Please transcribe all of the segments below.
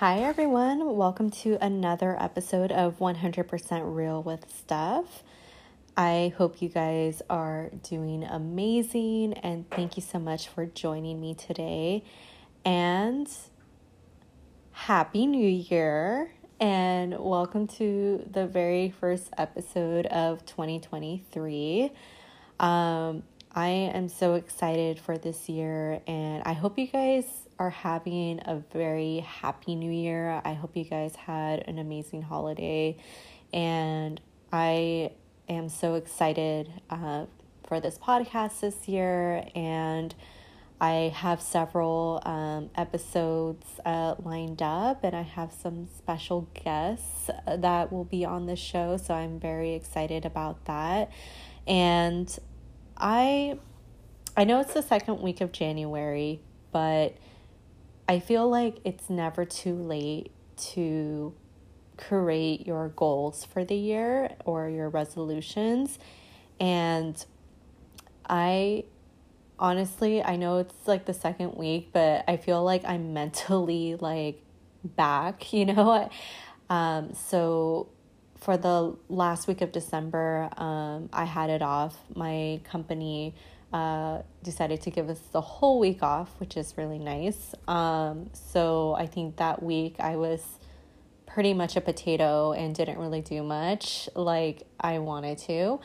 Hi, everyone. Welcome to another episode of 100% Real with Steph. I hope you guys are doing amazing and thank you so much for joining me today. And Happy New Year and welcome to the very first episode of 2023. Um, I am so excited for this year and I hope you guys are having a very happy new year. I hope you guys had an amazing holiday, and I am so excited uh, for this podcast this year. And I have several um, episodes uh, lined up, and I have some special guests that will be on the show. So I'm very excited about that. And I, I know it's the second week of January, but I feel like it's never too late to create your goals for the year or your resolutions. And I honestly, I know it's like the second week, but I feel like I'm mentally like back, you know? Um, so for the last week of December, um, I had it off. My company uh, decided to give us the whole week off, which is really nice. Um, so I think that week I was pretty much a potato and didn't really do much like I wanted to.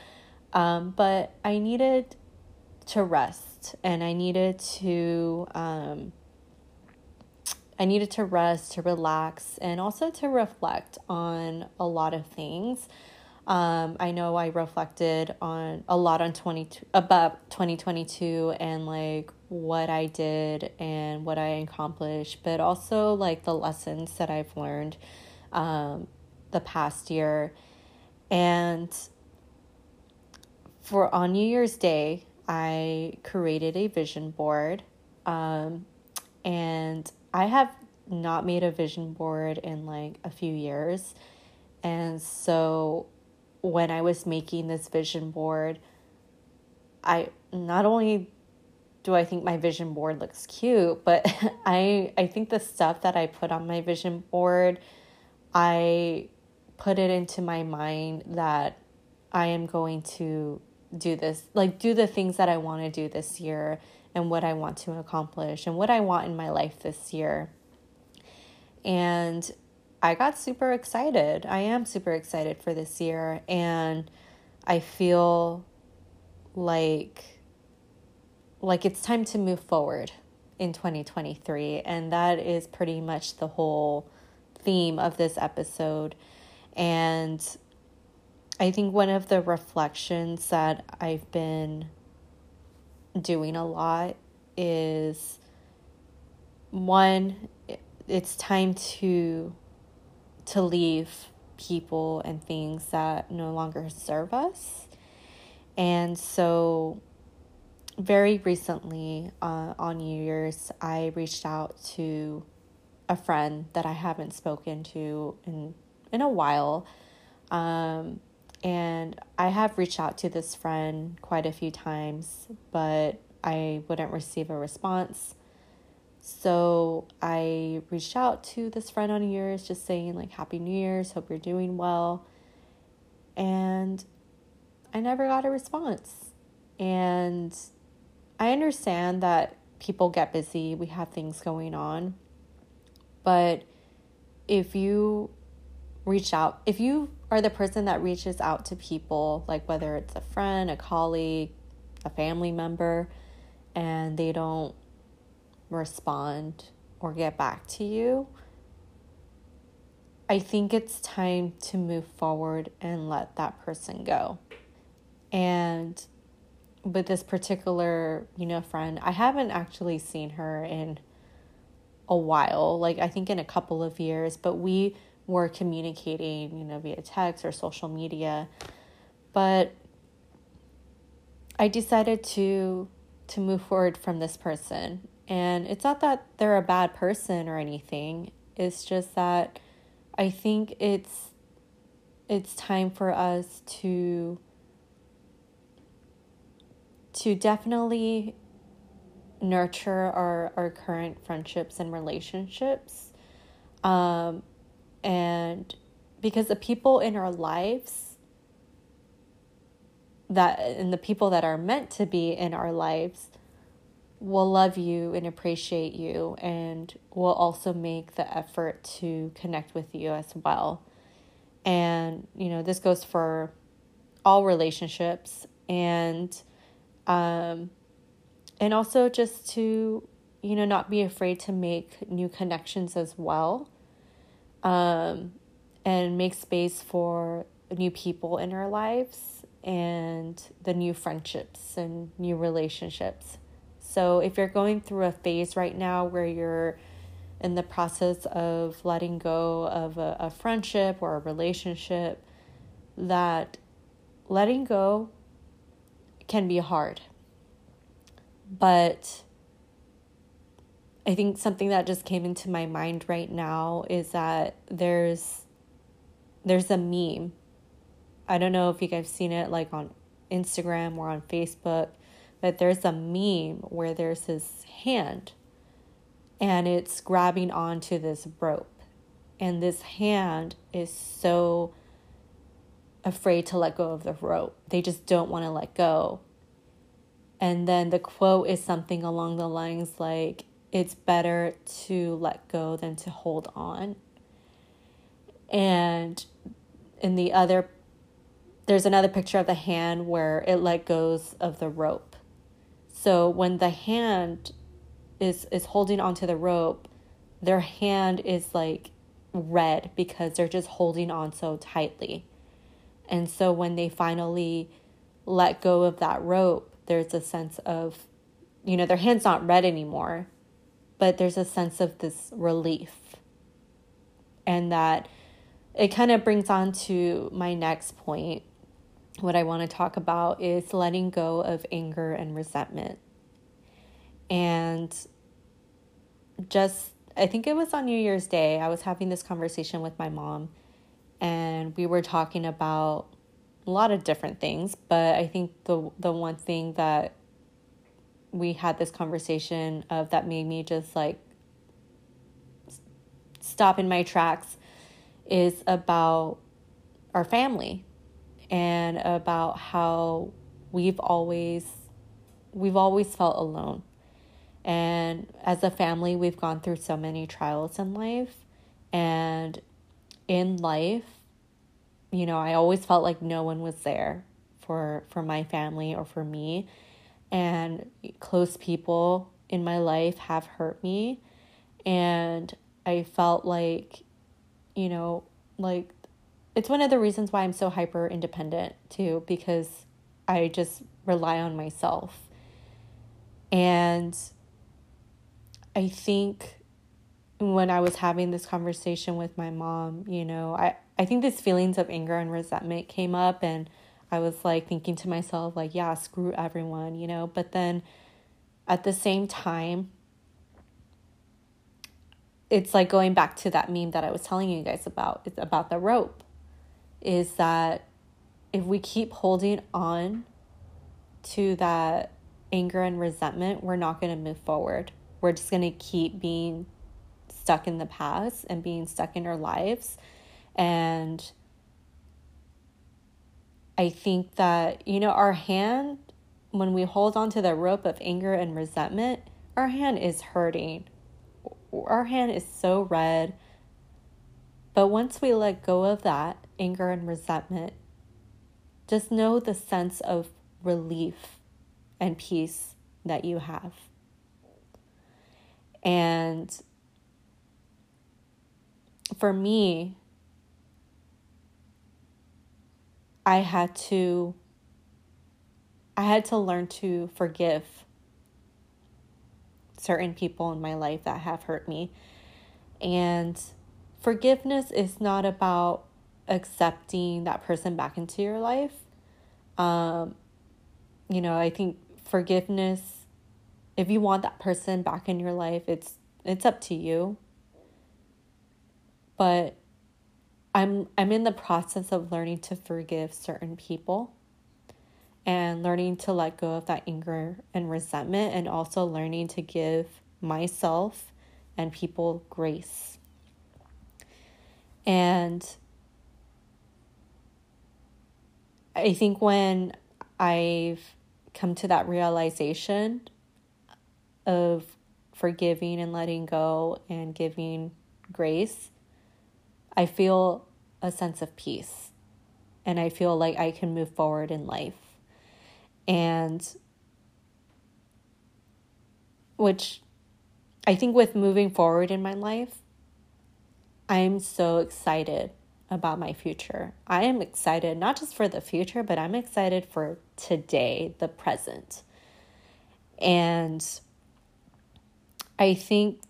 Um, but I needed to rest and I needed to um, I needed to rest, to relax, and also to reflect on a lot of things. Um, I know I reflected on a lot on 20 about 2022 and like what I did and what I accomplished, but also like the lessons that I've learned um, the past year. And for on New Year's Day, I created a vision board. Um, and I have not made a vision board in like a few years. And so when I was making this vision board, I not only do I think my vision board looks cute, but I I think the stuff that I put on my vision board, I put it into my mind that I am going to do this, like do the things that I want to do this year and what I want to accomplish and what I want in my life this year. And I got super excited. I am super excited for this year. And I feel like like it's time to move forward in 2023 and that is pretty much the whole theme of this episode and i think one of the reflections that i've been doing a lot is one it's time to to leave people and things that no longer serve us. And so, very recently uh, on New Year's, I reached out to a friend that I haven't spoken to in in a while. Um, and I have reached out to this friend quite a few times, but I wouldn't receive a response. So I reached out to this friend on Year's just saying, like, Happy New Year's, hope you're doing well. And I never got a response. And I understand that people get busy, we have things going on. But if you reach out, if you are the person that reaches out to people, like whether it's a friend, a colleague, a family member, and they don't respond or get back to you, I think it's time to move forward and let that person go. And with this particular, you know, friend, I haven't actually seen her in a while, like I think in a couple of years, but we were communicating, you know, via text or social media. But I decided to to move forward from this person and it's not that they're a bad person or anything. It's just that I think it's it's time for us to to definitely nurture our, our current friendships and relationships. Um, and because the people in our lives that and the people that are meant to be in our lives will love you and appreciate you and will also make the effort to connect with you as well. And, you know, this goes for all relationships and um and also just to you know not be afraid to make new connections as well um and make space for new people in our lives and the new friendships and new relationships so if you're going through a phase right now where you're in the process of letting go of a, a friendship or a relationship, that letting go can be hard. But I think something that just came into my mind right now is that there's there's a meme. I don't know if you guys seen it like on Instagram or on Facebook but there's a meme where there's this hand and it's grabbing onto this rope. And this hand is so afraid to let go of the rope. They just don't want to let go. And then the quote is something along the lines like, it's better to let go than to hold on. And in the other, there's another picture of the hand where it let goes of the rope. So when the hand is is holding onto the rope, their hand is like red because they're just holding on so tightly. And so when they finally let go of that rope, there's a sense of, you know, their hand's not red anymore, but there's a sense of this relief. And that it kind of brings on to my next point, what I want to talk about is letting go of anger and resentment. And just, I think it was on New Year's Day, I was having this conversation with my mom, and we were talking about a lot of different things, but I think the the one thing that we had this conversation of that made me just like stop in my tracks is about our family and about how we've always we've always felt alone. And as a family, we've gone through so many trials in life. And in life, you know, I always felt like no one was there for for my family or for me. And close people in my life have hurt me. And I felt like, you know, like it's one of the reasons why I'm so hyper independent too, because I just rely on myself. And I think when I was having this conversation with my mom, you know, I, I think these feelings of anger and resentment came up and I was like thinking to myself, like, yeah, screw everyone, you know, but then at the same time, it's like going back to that meme that I was telling you guys about. It's about the rope is that if we keep holding on to that anger and resentment, we're not going to move forward. We're just going to keep being stuck in the past and being stuck in our lives. And I think that, you know, our hand, when we hold on to the rope of anger and resentment, our hand is hurting. Our hand is so red. But once we let go of that anger and resentment, just know the sense of relief and peace that you have. And for me, I had to I had to learn to forgive certain people in my life that have hurt me. And forgiveness is not about accepting that person back into your life. Um, you know, I think forgiveness, if you want that person back in your life, it's it's up to you. But I'm I'm in the process of learning to forgive certain people and learning to let go of that anger and resentment and also learning to give myself and people grace. And I think when I've come to that realization of forgiving and letting go and giving grace, I feel a sense of peace. And I feel like I can move forward in life. And which I think with moving forward in my life, I'm so excited about my future. I am excited not just for the future, but I'm excited for today, the present. And I think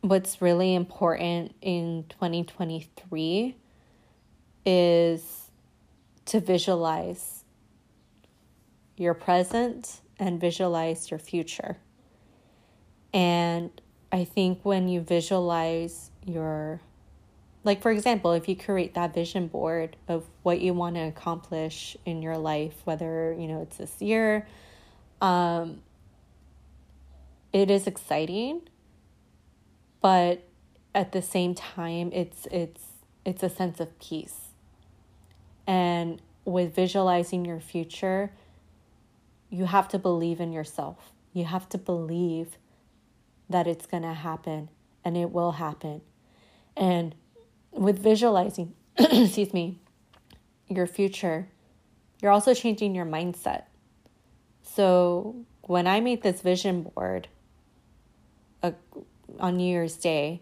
what's really important in 2023 is to visualize your present and visualize your future. And I think when you visualize your like for example if you create that vision board of what you want to accomplish in your life whether you know it's this year um it is exciting but at the same time it's it's it's a sense of peace. And with visualizing your future you have to believe in yourself. You have to believe that it's going to happen and it will happen and with visualizing, excuse me, your future, you're also changing your mindset. So when I made this vision board uh, on New Year's Day,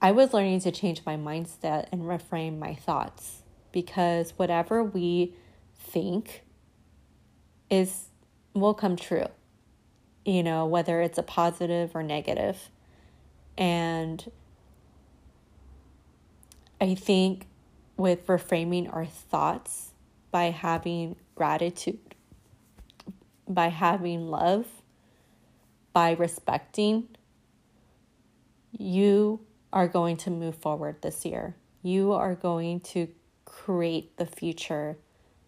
I was learning to change my mindset and reframe my thoughts because whatever we think is will come true. You know, whether it's a positive or negative. And I think with reframing our thoughts by having gratitude, by having love, by respecting, you are going to move forward this year. You are going to create the future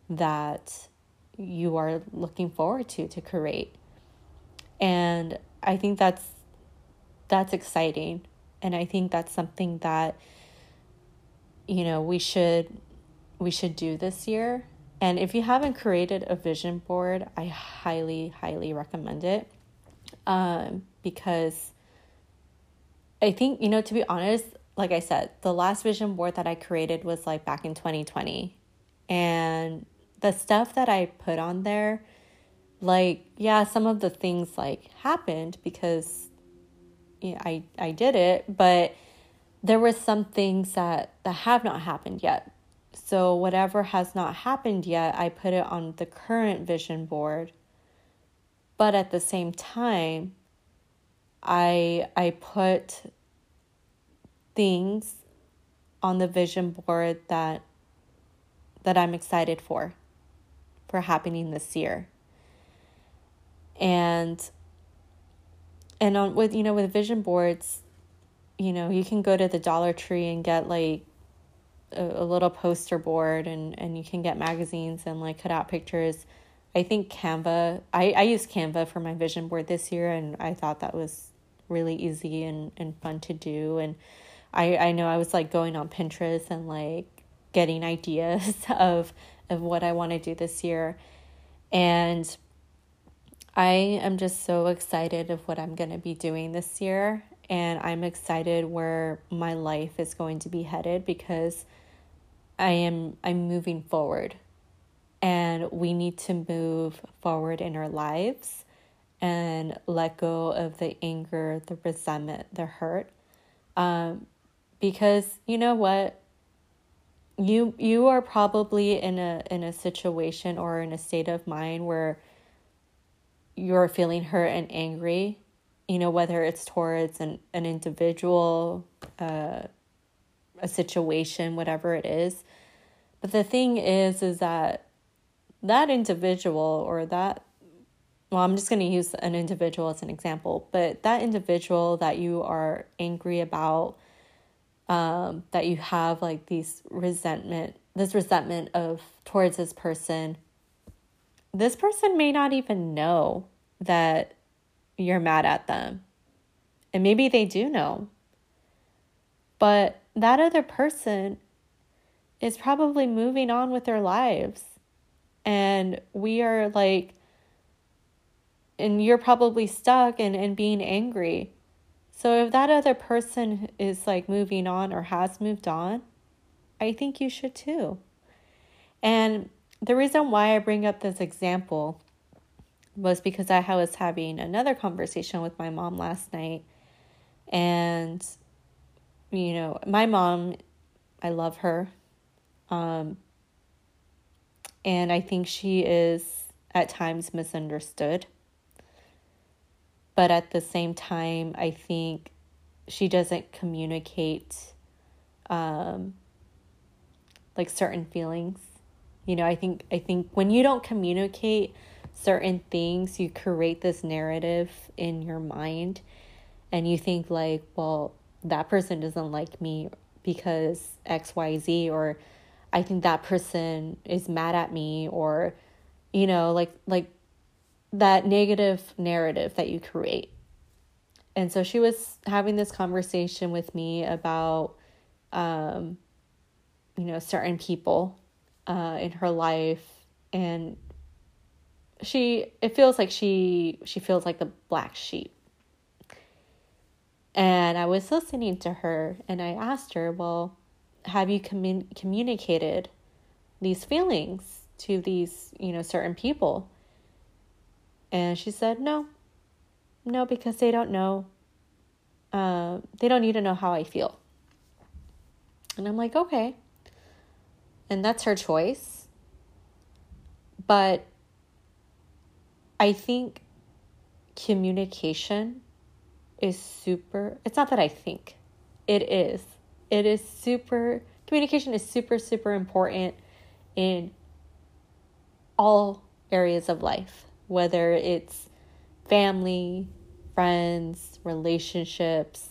that you are looking forward to to create. And I think that's that's exciting. And I think that's something that you know we should we should do this year. And if you haven't created a vision board i highly highly recommend it. Um, because i think you know to be honest like i said the last vision board that i created was like back in 2020 and the stuff that i put on there like yeah some of the things like happened because i i did it but there were some things that that have not happened yet. So whatever has not happened yet, I put it on the current vision board. But at the same time, I I put things on the vision board that that I'm excited for for happening this year. And and on with you know with vision boards you know, you can go to the Dollar Tree and get like a, a little poster board and, and you can get magazines and like cut out pictures. I think Canva, I, I used Canva for my vision board this year and I thought that was really easy and, and fun to do. And I, I know I was like going on Pinterest and like getting ideas of of what I want to do this year. And I am just so excited of what I'm going to be doing this year and I'm excited where my life is going to be headed because I am I'm moving forward and we need to move forward in our lives and let go of the anger, the resentment, the hurt. Um, because you know what? You you are probably in a in a situation or in a state of mind where you're feeling hurt and angry you know, whether it's towards an, an individual, uh, a situation, whatever it is. But the thing is, is that that individual or that, well, I'm just going to use an individual as an example, but that individual that you are angry about, um, that you have like these resentment, this resentment of towards this person, this person may not even know that you're mad at them. And maybe they do know. But that other person is probably moving on with their lives. And we are like, and you're probably stuck and, and being angry. So if that other person is like moving on or has moved on, I think you should too. And the reason why I bring up this example was because I was having another conversation with my mom last night. And, you know, my mom, I love her. Um, and I think she is at times misunderstood. But at the same time, I think she doesn't communicate um, like certain feelings. You know, I think I think when you don't communicate certain things, you create this narrative in your mind and you think like, well, that person doesn't like me because XYZ or I think that person is mad at me or you know, like like that negative narrative that you create. And so she was having this conversation with me about um you know certain people uh in her life and she it feels like she she feels like the black sheep. And i was listening to her and i asked her well have you commun- communicated these feelings to these you know certain people? And she said no. No because they don't know uh, they don't need to know how i feel. And i'm like okay and that's her choice but I think communication is super, it's not that I think, it is. It is super, communication is super, super important in all areas of life, whether it's family, friends, relationships,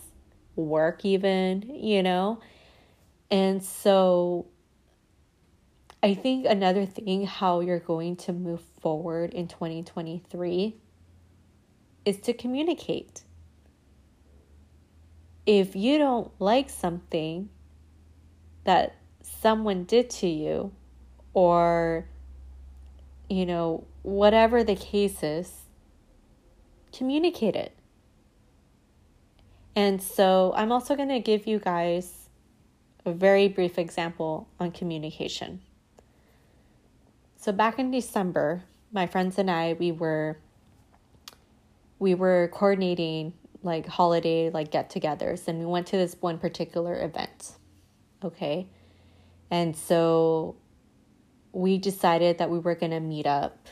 work, even, you know? And so I think another thing, how you're going to move forward in 2023 is to communicate. If you don't like something that someone did to you, or, you know, whatever the case is, communicate it. And so I'm also going to give you guys a very brief example on communication. So back in December, my friends and I we were we were coordinating like holiday like get-togethers and we went to this one particular event. Okay? And so we decided that we were going to meet up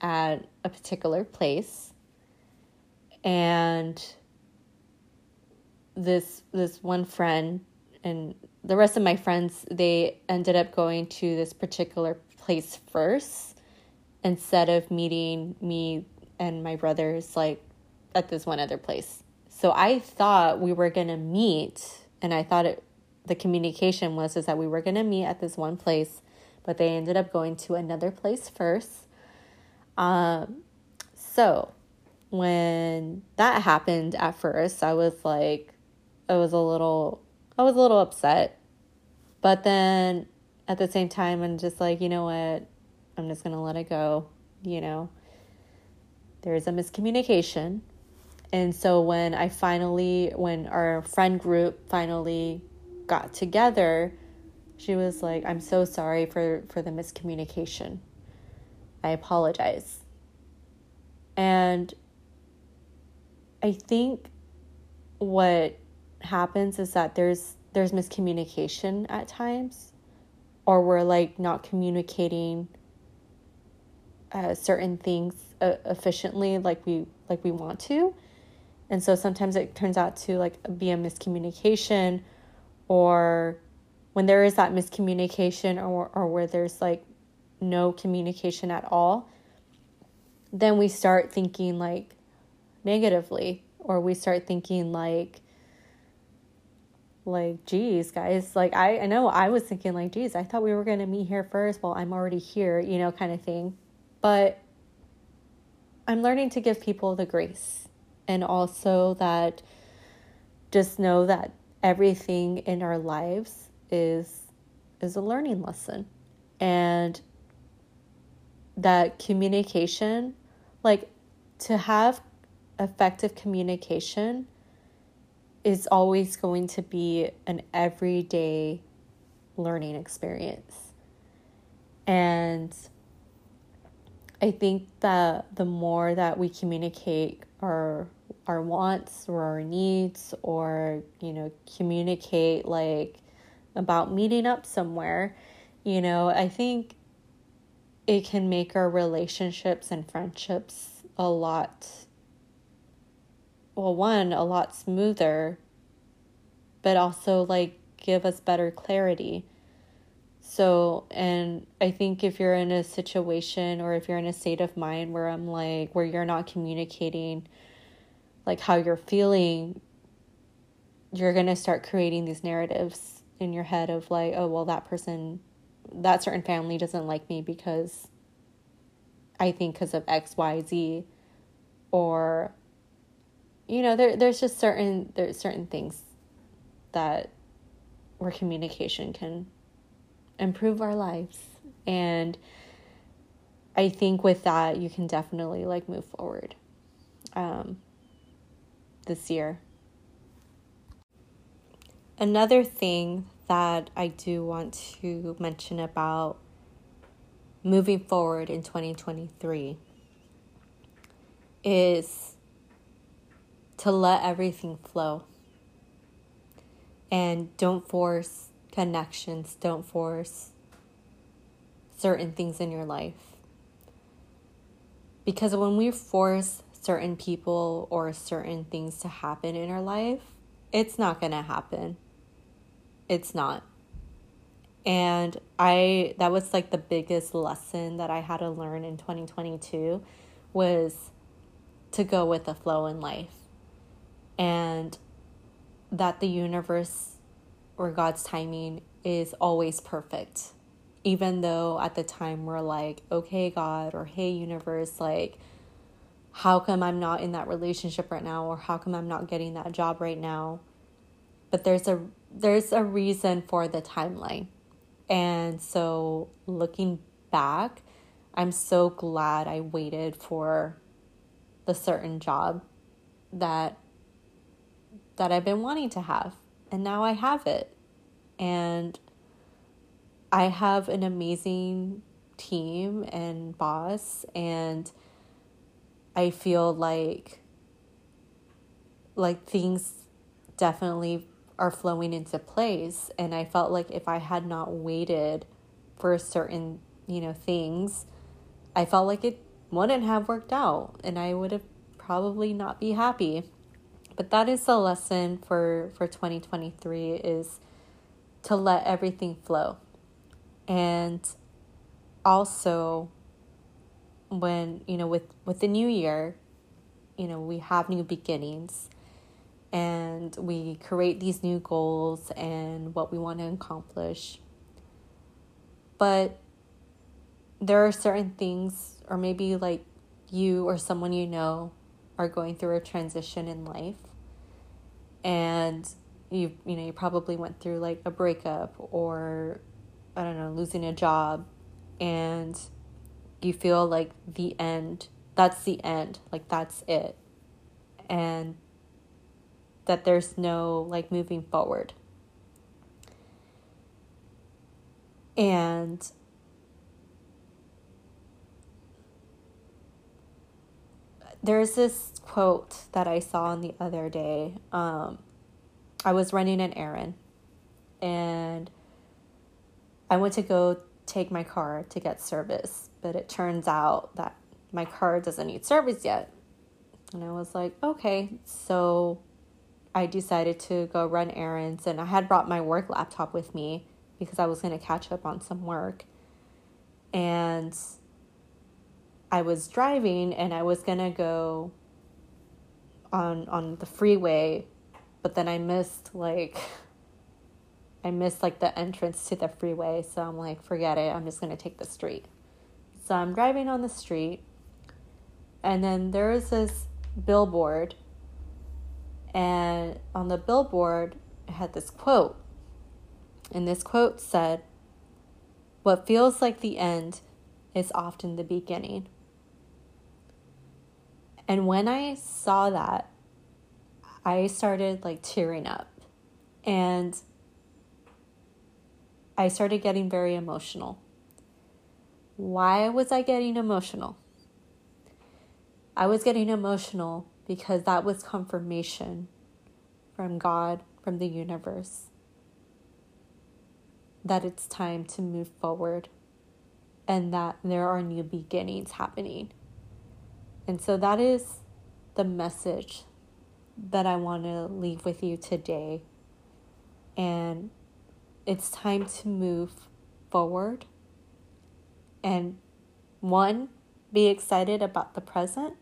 at a particular place and this this one friend and the rest of my friends they ended up going to this particular place first instead of meeting me and my brothers like at this one other place. So I thought we were going to meet and I thought it the communication was is that we were going to meet at this one place, but they ended up going to another place first. Um so when that happened at first, I was like I was a little I was a little upset. But then at the same time, I'm just like, you know what? I'm just going to let it go. You know, there's a miscommunication. And so when I finally, when our friend group finally got together, she was like, I'm so sorry for, for the miscommunication. I apologize. And I think what happens is that there's there's miscommunication at times or we're like not communicating uh, certain things uh, efficiently like we like we want to. And so sometimes it turns out to like be a miscommunication or when there is that miscommunication or or where there's like no communication at all then we start thinking like negatively or we start thinking like like geez guys like I, I know i was thinking like geez i thought we were going to meet here first well i'm already here you know kind of thing but i'm learning to give people the grace and also that just know that everything in our lives is is a learning lesson. And that communication, like to have effective communication is always going to be an everyday learning experience. And I think that the more that we communicate our our wants or our needs or you know communicate like about meeting up somewhere, you know, I think it can make our relationships and friendships a lot well one a lot smoother but also like give us better clarity. So and i think if you're in a situation or if you're in a state of mind where i'm like where you're not communicating like how you're feeling you're going to start creating these narratives in your head of like oh well that person that certain family doesn't like me because I think because of X, Y, Z, or you know, there there's just certain there's certain things that where communication can improve our lives and I think with that you can definitely like move forward um, this year. Another thing that I do want to mention about moving forward in 2023 is to let everything flow. And don't force connections, don't force certain things in your life. Because when we force certain people or certain things to happen in our life, it's not going to happen. It's not. And I that was like the biggest lesson that I had to learn in 2022 was to go with the flow in life. And that the universe or God's timing is always perfect. Even though at the time we're like, okay, God, or hey, universe, like, how come I'm not in that relationship right now? Or how come I'm not getting that job right now? But there's a there's a reason for the timeline. And so looking back, I'm so glad I waited for the certain job that that I've been wanting to have. And now I have it. And I have an amazing team and boss and I feel like like things definitely are flowing into place and i felt like if i had not waited for certain you know things i felt like it wouldn't have worked out and i would have probably not be happy but that is the lesson for for 2023 is to let everything flow and also when you know with with the new year you know we have new beginnings and we create these new goals and what we want to accomplish. But there are certain things, or maybe like you or someone you know are going through a transition in life and you you know you probably went through like a breakup or I don't know losing a job and you feel like the end that's the end like that's it and that there's no like moving forward. And there's this quote that I saw on the other day. Um, I was running an errand and I went to go take my car to get service, but it turns out that my car doesn't need service yet. And I was like, okay, so I decided to go run errands and I had brought my work laptop with me because I was going to catch up on some work. And I was driving and I was going to go on on the freeway, but then I missed like I missed like the entrance to the freeway, so I'm like forget it, I'm just going to take the street. So I'm driving on the street and then there's this billboard and on the billboard it had this quote. And this quote said, What feels like the end is often the beginning. And when I saw that, I started like tearing up. And I started getting very emotional. Why was I getting emotional? I was getting emotional because that was confirmation from God, from the universe, that it's time to move forward and that there are new beginnings happening. And so that is the message that I want to leave with you today. And it's time to move forward and one, be excited about the present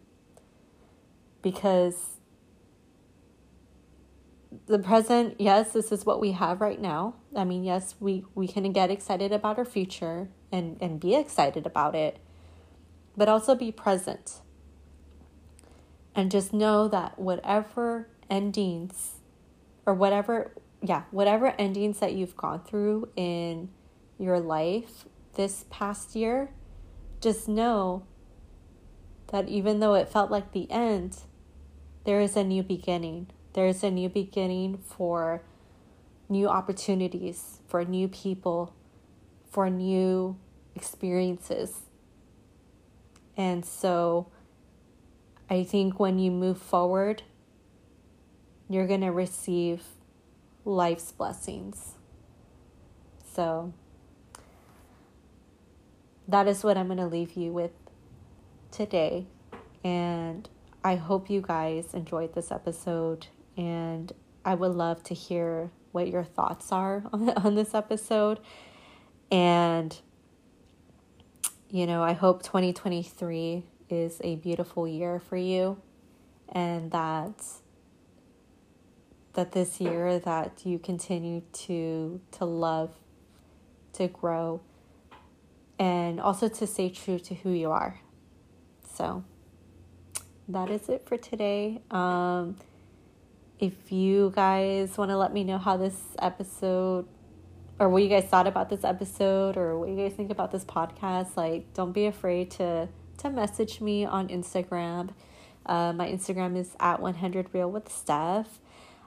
because the present, yes, this is what we have right now. I mean, yes, we, we can get excited about our future and, and be excited about it, but also be present. And just know that whatever endings or whatever, yeah, whatever endings that you've gone through in your life this past year, just know that even though it felt like the end, there is a new beginning. There is a new beginning for new opportunities, for new people, for new experiences. And so I think when you move forward, you're going to receive life's blessings. So that is what I'm going to leave you with today. And I hope you guys enjoyed this episode. And I would love to hear what your thoughts are on, on this episode. And, you know, I hope 2023 is a beautiful year for you and that that this year that you continue to to love to grow and also to stay true to who you are. So that is it for today. Um, if you guys want to let me know how this episode or what you guys thought about this episode or what you guys think about this podcast, like don't be afraid to to message me on Instagram. Uh, my Instagram is at 100 real with Steph.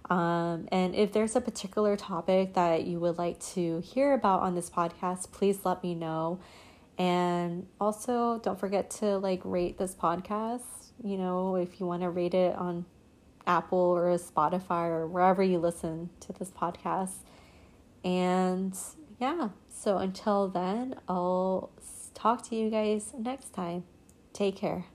Um, and if there's a particular topic that you would like to hear about on this podcast, please let me know. And also, don't forget to like rate this podcast. You know, if you want to rate it on Apple or Spotify or wherever you listen to this podcast. And yeah, so until then, I'll talk to you guys next time. Take care.